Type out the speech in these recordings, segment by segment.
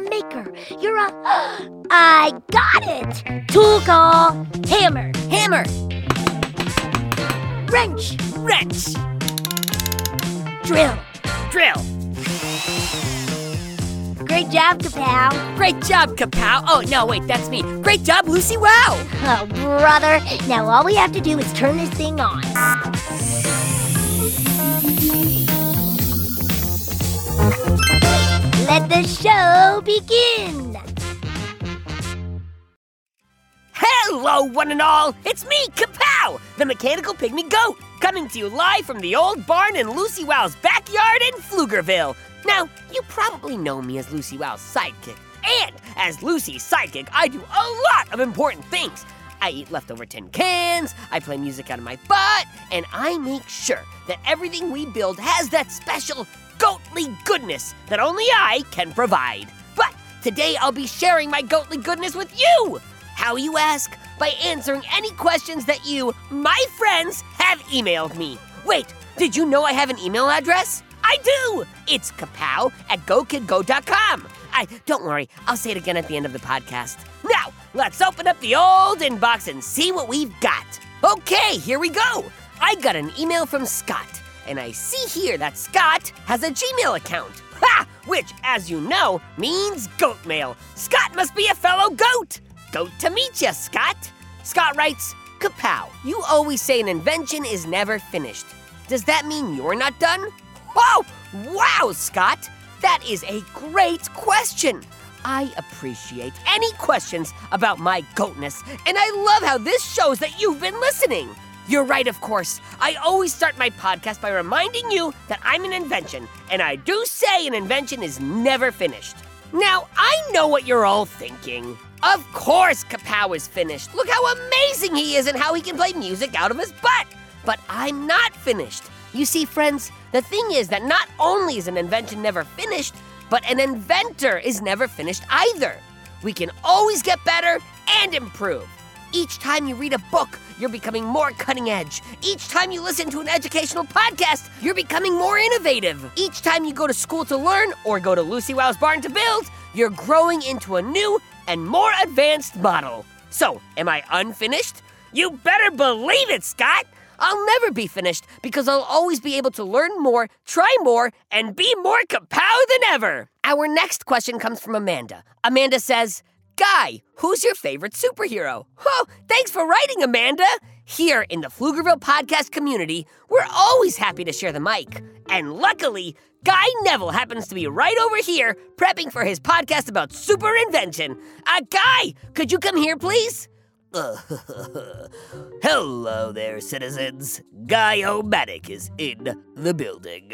A maker. You're a. I got it! Tool call. Hammer. Hammer! Wrench. Wrench! Drill. Drill! Great job, Kapow. Great job, Kapow! Oh, no, wait, that's me. Great job, Lucy Wow! Oh, brother. Now all we have to do is turn this thing on. Let the show begin. Hello, one and all! It's me, Kapow, the mechanical pygmy goat, coming to you live from the old barn in Lucy Wow's backyard in Pflugerville. Now, you probably know me as Lucy Wow's sidekick, and as Lucy's sidekick, I do a lot of important things. I eat leftover tin cans, I play music out of my butt, and I make sure that everything we build has that special goatly goodness that only I can provide. But today I'll be sharing my goatly goodness with you. How you ask? By answering any questions that you, my friends, have emailed me. Wait, did you know I have an email address? I do! It's kapow at gokidgo.com. I don't worry, I'll say it again at the end of the podcast. Now, let's open up the old inbox and see what we've got. Okay, here we go. I got an email from Scott, and I see here that Scott has a Gmail account. Ha! Which, as you know, means goat mail. Scott must be a fellow goat. Goat to meet ya, Scott. Scott writes, Kapow, you always say an invention is never finished. Does that mean you're not done? Oh, wow, Scott! That is a great question. I appreciate any questions about my goatness, and I love how this shows that you've been listening. You're right, of course. I always start my podcast by reminding you that I'm an invention, and I do say an invention is never finished. Now, I know what you're all thinking. Of course, Kapow is finished. Look how amazing he is and how he can play music out of his butt. But I'm not finished. You see, friends, the thing is that not only is an invention never finished, but an inventor is never finished either. We can always get better and improve. Each time you read a book, you're becoming more cutting edge. Each time you listen to an educational podcast, you're becoming more innovative. Each time you go to school to learn or go to Lucy Wow's barn to build, you're growing into a new and more advanced model. So, am I unfinished? You better believe it, Scott! I'll never be finished because I'll always be able to learn more, try more, and be more kapow than ever. Our next question comes from Amanda. Amanda says, Guy, who's your favorite superhero? Oh, thanks for writing, Amanda. Here in the Pflugerville podcast community, we're always happy to share the mic. And luckily, Guy Neville happens to be right over here prepping for his podcast about super invention. Uh, Guy, could you come here, please? Hello there, citizens. Guy O'Matic is in the building.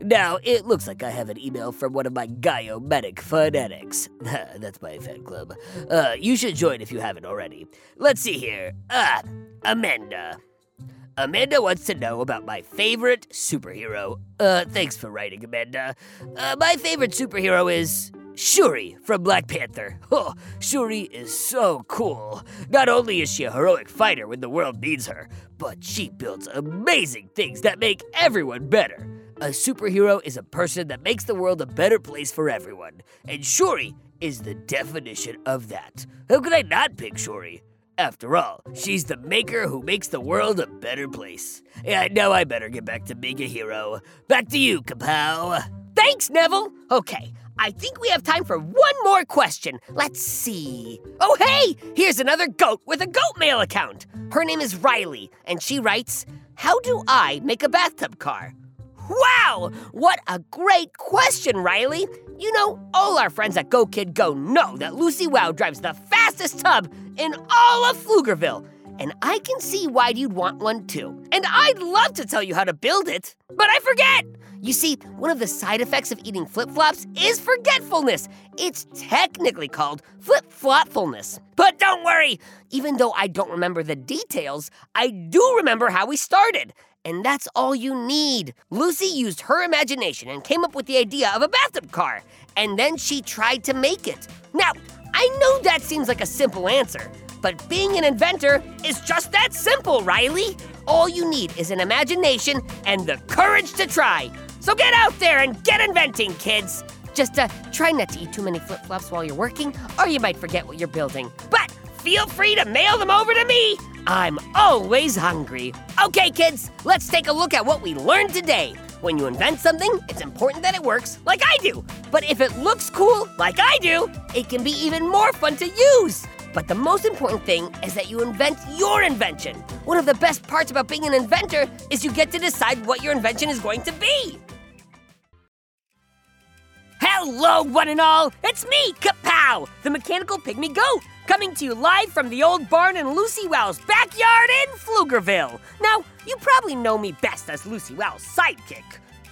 Now, it looks like I have an email from one of my Guy O'Matic fanatics. That's my fan club. Uh, you should join if you haven't already. Let's see here. Ah, Amanda. Amanda wants to know about my favorite superhero. Uh, thanks for writing, Amanda. Uh, my favorite superhero is Shuri from Black Panther. Oh, Shuri is so cool. Not only is she a heroic fighter when the world needs her, but she builds amazing things that make everyone better. A superhero is a person that makes the world a better place for everyone, and Shuri is the definition of that. How could I not pick Shuri? After all, she's the maker who makes the world a better place. Yeah, now I better get back to being a hero. Back to you, Kapow. Thanks, Neville. Okay, I think we have time for one more question. Let's see. Oh, hey! Here's another goat with a goat mail account. Her name is Riley, and she writes How do I make a bathtub car? Wow! What a great question, Riley! You know, all our friends at Go Kid Go know that Lucy Wow drives the fastest tub in all of Pflugerville. And I can see why you'd want one too. And I'd love to tell you how to build it, but I forget! You see, one of the side effects of eating flip flops is forgetfulness. It's technically called flip flopfulness. But don't worry, even though I don't remember the details, I do remember how we started. And that's all you need. Lucy used her imagination and came up with the idea of a bathtub car. And then she tried to make it. Now, I know that seems like a simple answer, but being an inventor is just that simple, Riley. All you need is an imagination and the courage to try. So get out there and get inventing, kids. Just uh, try not to eat too many flip flops while you're working, or you might forget what you're building. But feel free to mail them over to me. I'm always hungry. Okay, kids, let's take a look at what we learned today. When you invent something, it's important that it works like I do. But if it looks cool like I do, it can be even more fun to use. But the most important thing is that you invent your invention. One of the best parts about being an inventor is you get to decide what your invention is going to be. Hello, one and all! It's me, Kapow, the mechanical pygmy goat, coming to you live from the old barn in Lucy Wow's backyard in Pflugerville. Now, you probably know me best as Lucy Wow's sidekick.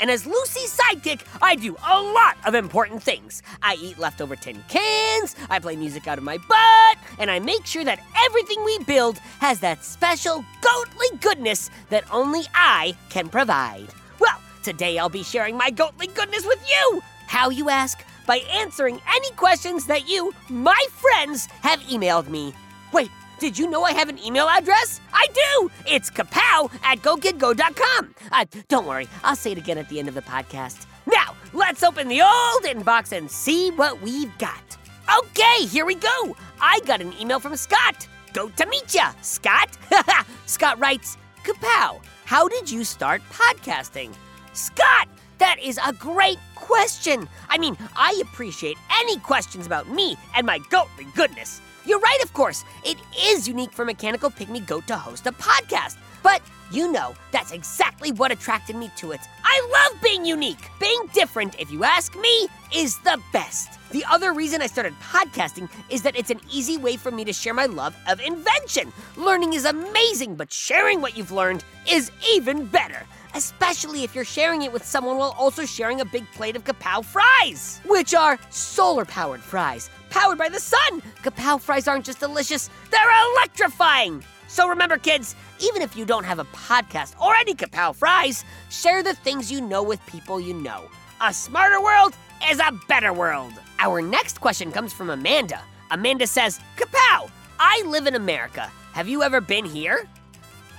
And as Lucy's sidekick, I do a lot of important things. I eat leftover tin cans, I play music out of my butt, and I make sure that everything we build has that special goatly goodness that only I can provide. Well, today I'll be sharing my goatly goodness with you. How, you ask? By answering any questions that you, my friends, have emailed me. Wait, did you know I have an email address? I do! It's kapow at gokidgo.com. Uh, don't worry, I'll say it again at the end of the podcast. Now, let's open the old inbox and see what we've got. Okay, here we go. I got an email from Scott. Go to meet ya, Scott. Scott writes, Kapow, how did you start podcasting? Scott, that is a great question. I mean, I appreciate any questions about me and my goatly goodness. You're right, of course. It is unique for Mechanical Pygmy Goat to host a podcast. But you know, that's exactly what attracted me to it. I love being unique. Being different, if you ask me, is the best. The other reason I started podcasting is that it's an easy way for me to share my love of invention. Learning is amazing, but sharing what you've learned is even better especially if you're sharing it with someone while also sharing a big plate of kapow fries, which are solar powered fries, powered by the sun. Kapow fries aren't just delicious, they're electrifying. So remember, kids, even if you don't have a podcast or any kapow fries, share the things you know with people you know. A smarter world is a better world. Our next question comes from Amanda. Amanda says, Kapow, I live in America. Have you ever been here?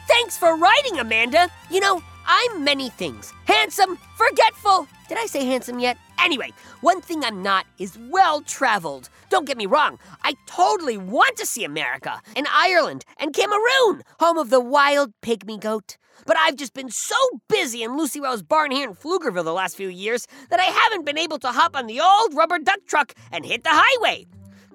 Thanks for writing, Amanda. You know, I'm many things handsome, forgetful. Did I say handsome yet? Anyway, one thing I'm not is well traveled. Don't get me wrong, I totally want to see America and Ireland and Cameroon, home of the wild pygmy goat. But I've just been so busy in Lucy Wow's barn here in Pflugerville the last few years that I haven't been able to hop on the old rubber duck truck and hit the highway.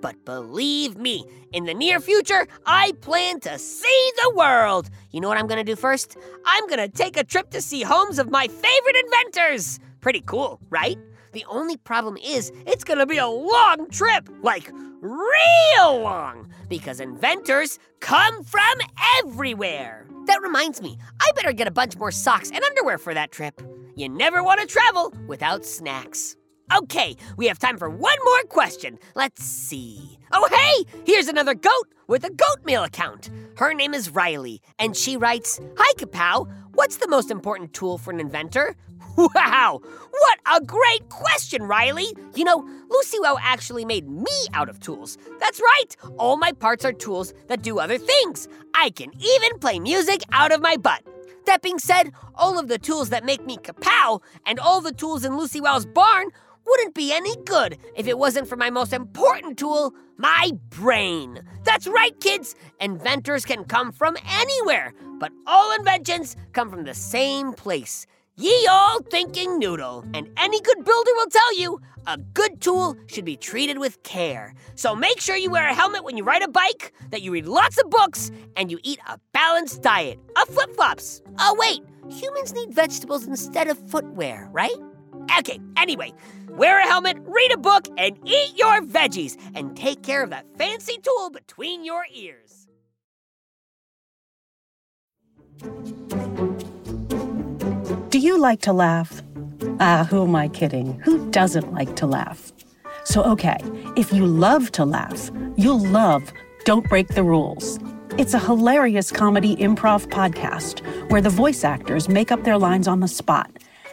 But believe me, in the near future, I plan to see the world. You know what I'm gonna do first? I'm gonna take a trip to see homes of my favorite inventors. Pretty cool, right? The only problem is, it's gonna be a long trip. Like, real long. Because inventors come from everywhere. That reminds me, I better get a bunch more socks and underwear for that trip. You never wanna travel without snacks. Okay, we have time for one more question. Let's see. Oh, hey! Here's another goat with a goat mail account. Her name is Riley, and she writes Hi, Kapow. What's the most important tool for an inventor? Wow! What a great question, Riley! You know, Lucy Wow actually made me out of tools. That's right! All my parts are tools that do other things. I can even play music out of my butt. That being said, all of the tools that make me kapow and all the tools in Lucy Wow's barn wouldn't be any good if it wasn't for my most important tool, my brain. That's right, kids! Inventors can come from anywhere, but all inventions come from the same place. Ye all thinking noodle. And any good builder will tell you a good tool should be treated with care. So make sure you wear a helmet when you ride a bike, that you read lots of books, and you eat a balanced diet of flip flops. Oh, wait, humans need vegetables instead of footwear, right? Okay, anyway, wear a helmet, read a book, and eat your veggies, and take care of that fancy tool between your ears. Do you like to laugh? Ah, who am I kidding? Who doesn't like to laugh? So, okay, if you love to laugh, you'll love Don't Break the Rules. It's a hilarious comedy improv podcast where the voice actors make up their lines on the spot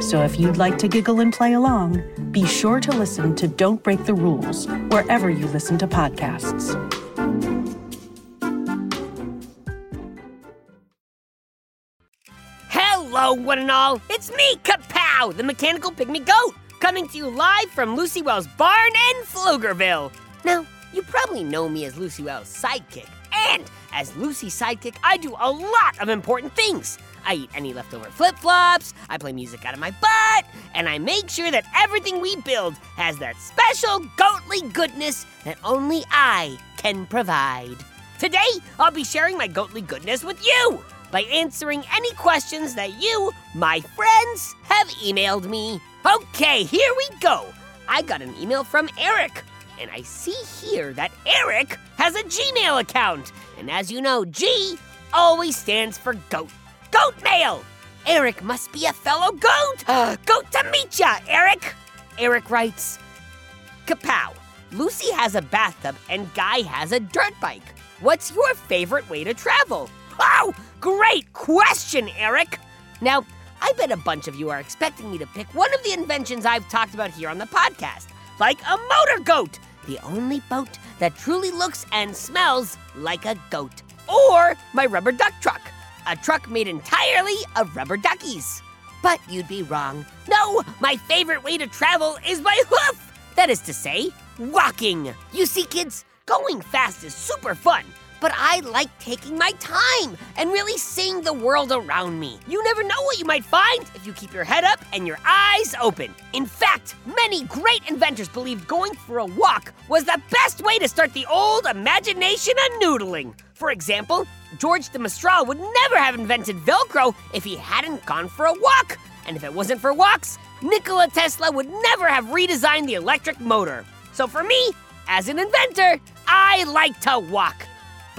So if you'd like to giggle and play along, be sure to listen to Don't Break the Rules wherever you listen to podcasts. Hello, one and all. It's me, Kapow, the mechanical pygmy goat, coming to you live from Lucy Wow's barn in Pflugerville. Now, you probably know me as Lucy Wow's sidekick, and as Lucy's sidekick, I do a lot of important things. I eat any leftover flip flops, I play music out of my butt, and I make sure that everything we build has that special goatly goodness that only I can provide. Today, I'll be sharing my goatly goodness with you by answering any questions that you, my friends, have emailed me. Okay, here we go. I got an email from Eric, and I see here that Eric has a Gmail account. And as you know, G always stands for goat. Goat mail! Eric must be a fellow goat! Uh. goat to meet ya, Eric! Eric writes Kapow, Lucy has a bathtub and Guy has a dirt bike. What's your favorite way to travel? Oh, great question, Eric! Now, I bet a bunch of you are expecting me to pick one of the inventions I've talked about here on the podcast, like a motor goat, the only boat that truly looks and smells like a goat, or my rubber duck truck, a truck made entirely of rubber duckies. But you'd be wrong. No, my favorite way to travel is by hoof. That is to say, walking. You see, kids, going fast is super fun, but I like taking my time and really seeing the world around me. You never know what you might find if you keep your head up and your eyes open. In fact, many great inventors believed going for a walk was the best way to start the old imagination of noodling. For example, George de Mestral would never have invented Velcro if he hadn't gone for a walk. And if it wasn't for walks, Nikola Tesla would never have redesigned the electric motor. So for me, as an inventor, I like to walk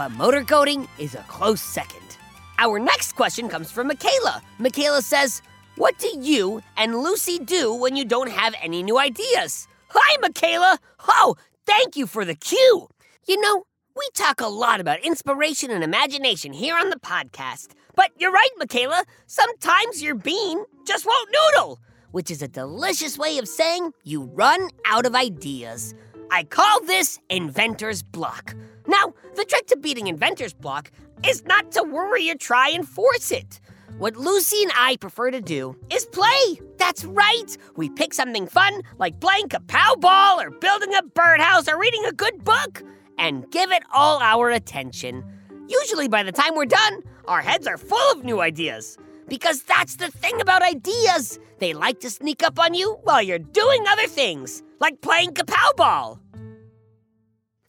but motor goating is a close second. Our next question comes from Michaela. Michaela says, What do you and Lucy do when you don't have any new ideas? Hi, Michaela! Oh, thank you for the cue! You know, we talk a lot about inspiration and imagination here on the podcast. But you're right, Michaela. Sometimes your bean just won't noodle, which is a delicious way of saying you run out of ideas. I call this inventor's block. Now, the trick to beating inventor's block is not to worry or try and force it. What Lucy and I prefer to do is play. That's right. We pick something fun like playing kapow ball or building a birdhouse or reading a good book and give it all our attention. Usually, by the time we're done, our heads are full of new ideas. Because that's the thing about ideas. They like to sneak up on you while you're doing other things, like playing kapow ball.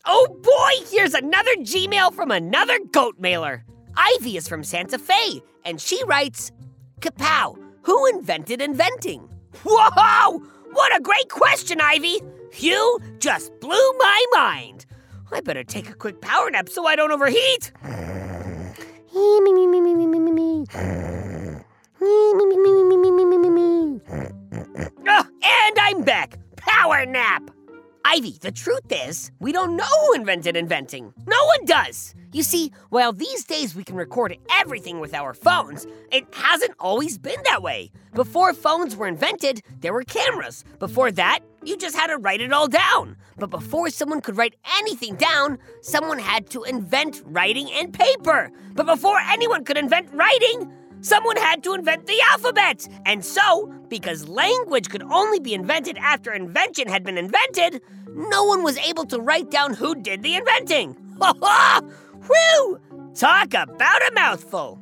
Oh boy, here's another Gmail from another goat mailer. Ivy is from Santa Fe, and she writes Kapow, who invented inventing? Whoa! What a great question, Ivy! You just blew my mind. I better take a quick power nap so I don't overheat. Oh, and I'm back. Power nap. Ivy, the truth is, we don't know who invented inventing. No one does. You see, while these days we can record everything with our phones, it hasn't always been that way. Before phones were invented, there were cameras. Before that, you just had to write it all down. But before someone could write anything down, someone had to invent writing and paper. But before anyone could invent writing, someone had to invent the alphabet. And so, because language could only be invented after invention had been invented, no one was able to write down who did the inventing. Ha ha! Whew! Talk about a mouthful.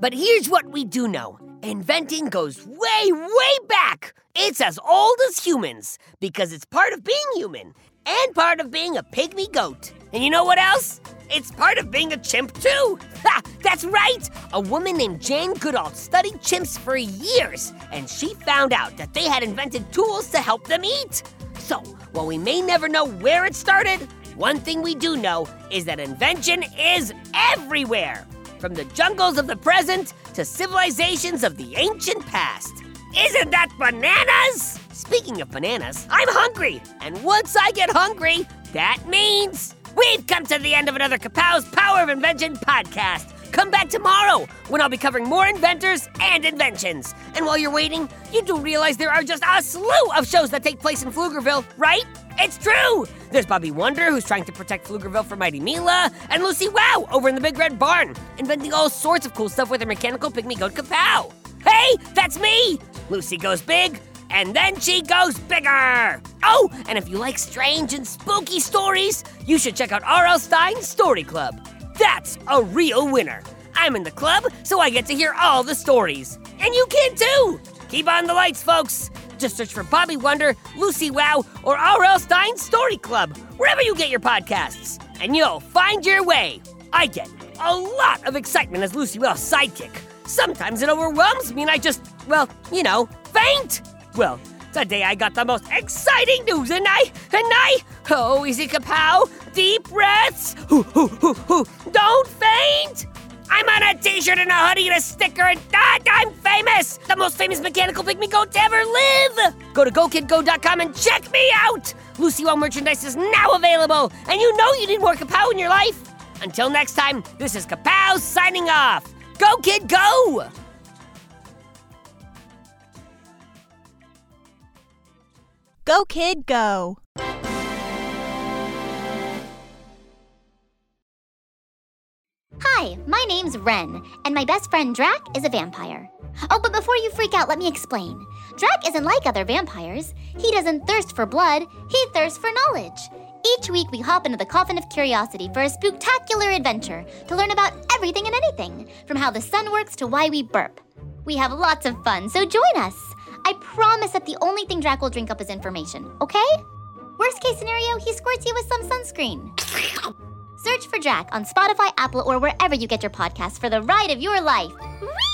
But here's what we do know inventing goes way, way back. It's as old as humans because it's part of being human and part of being a pygmy goat. And you know what else? It's part of being a chimp too. Ha! That's right. A woman named Jane Goodall studied chimps for years, and she found out that they had invented tools to help them eat. So, while we may never know where it started, one thing we do know is that invention is everywhere. From the jungles of the present to civilizations of the ancient past. Isn't that bananas? Speaking of bananas, I'm hungry. And once I get hungry, that means we've come to the end of another Kapow's Power of Invention podcast. Come back tomorrow when I'll be covering more inventors and inventions. And while you're waiting, you do realize there are just a slew of shows that take place in Pflugerville, right? It's true! There's Bobby Wonder, who's trying to protect Pflugerville from Mighty Mila, and Lucy Wow over in the Big Red Barn, inventing all sorts of cool stuff with her mechanical pygmy goat Kapow. Hey, that's me! Lucy goes big, and then she goes bigger! Oh, and if you like strange and spooky stories, you should check out R.L. Stine's Story Club. That's a real winner. I'm in the club, so I get to hear all the stories. And you can too! Keep on the lights, folks! Just search for Bobby Wonder, Lucy Wow, or R.L. Stine's Story Club, wherever you get your podcasts, and you'll find your way. I get a lot of excitement as Lucy Wow's sidekick. Sometimes it overwhelms me and I just, well, you know, faint. Well, today I got the most exciting news and I, and I, oh, is easy kapow, deep breaths, hoo, hoo, hoo, hoo, don't faint. I'm on a t-shirt and a hoodie and a sticker and ah, I'm famous! The most famous mechanical pygmy goat to ever live! Go to GoKidGo.com and check me out! Lucy Wow merchandise is now available, and you know you need more Kapow in your life! Until next time, this is Kapow signing off! Go Kid Go! Go, kid, go. Hi, my name's Ren, and my best friend Drac is a vampire. Oh, but before you freak out, let me explain. Drac isn't like other vampires. He doesn't thirst for blood, he thirsts for knowledge. Each week, we hop into the coffin of curiosity for a spectacular adventure to learn about everything and anything, from how the sun works to why we burp. We have lots of fun, so join us. I promise that the only thing Drac will drink up is information, okay? Worst case scenario, he squirts you with some sunscreen. Search for Drac on Spotify, Apple, or wherever you get your podcasts for the ride of your life. Whee!